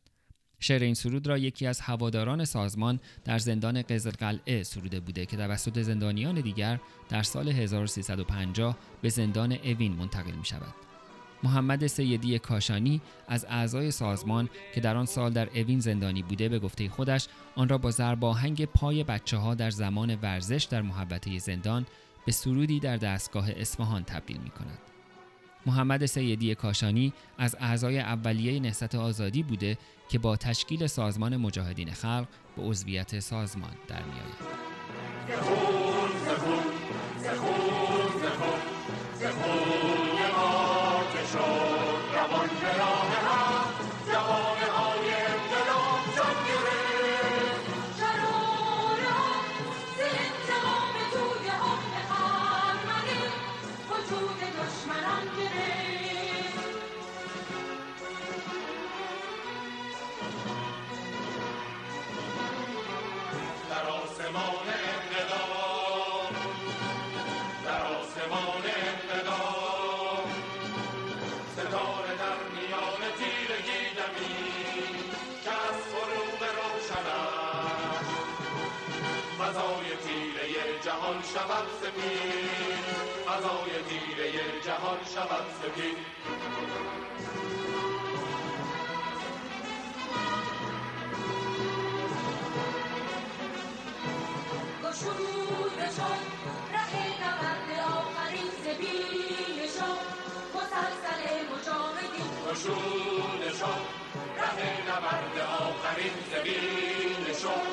شعر این سرود را یکی از هواداران سازمان در زندان قزل قلعه سروده بوده که توسط زندانیان دیگر در سال 1350 به زندان اوین منتقل می شود. محمد سیدی کاشانی از اعضای سازمان که در آن سال در اوین زندانی بوده به گفته خودش آن را با ضرباهنگ پای بچه ها در زمان ورزش در محبته زندان به سرودی در دستگاه اصفهان تبدیل می کند. محمد سیدی کاشانی از اعضای اولیه نهضت آزادی بوده که با تشکیل سازمان مجاهدین خلق به عضویت سازمان در می جهان شود سپید شد ره نبرد آخرین زبین شد مسلسل مجاهدین گشوده شد ره نبرد آخرین شد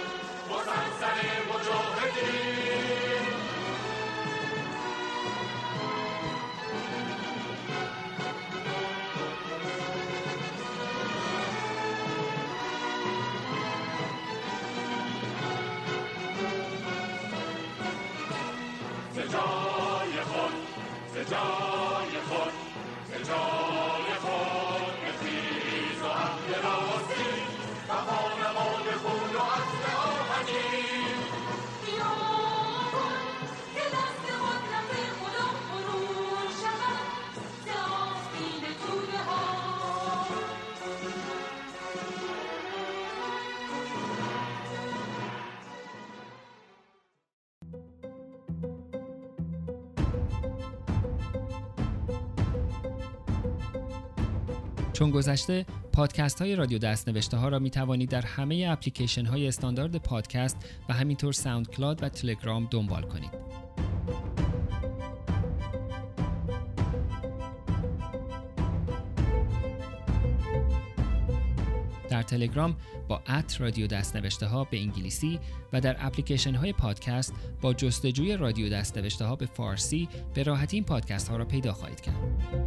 مسلسل مجاهدین جای خود ز جای خود ز جای چون گذشته پادکست های رادیو دست نوشته ها را می توانید در همه اپلیکیشن های استاندارد پادکست و همینطور ساوند کلاد و تلگرام دنبال کنید. در تلگرام با at رادیو دست نوشته ها به انگلیسی و در اپلیکیشن های پادکست با جستجوی رادیو دست نوشته ها به فارسی به راحتی این پادکست ها را پیدا خواهید کرد.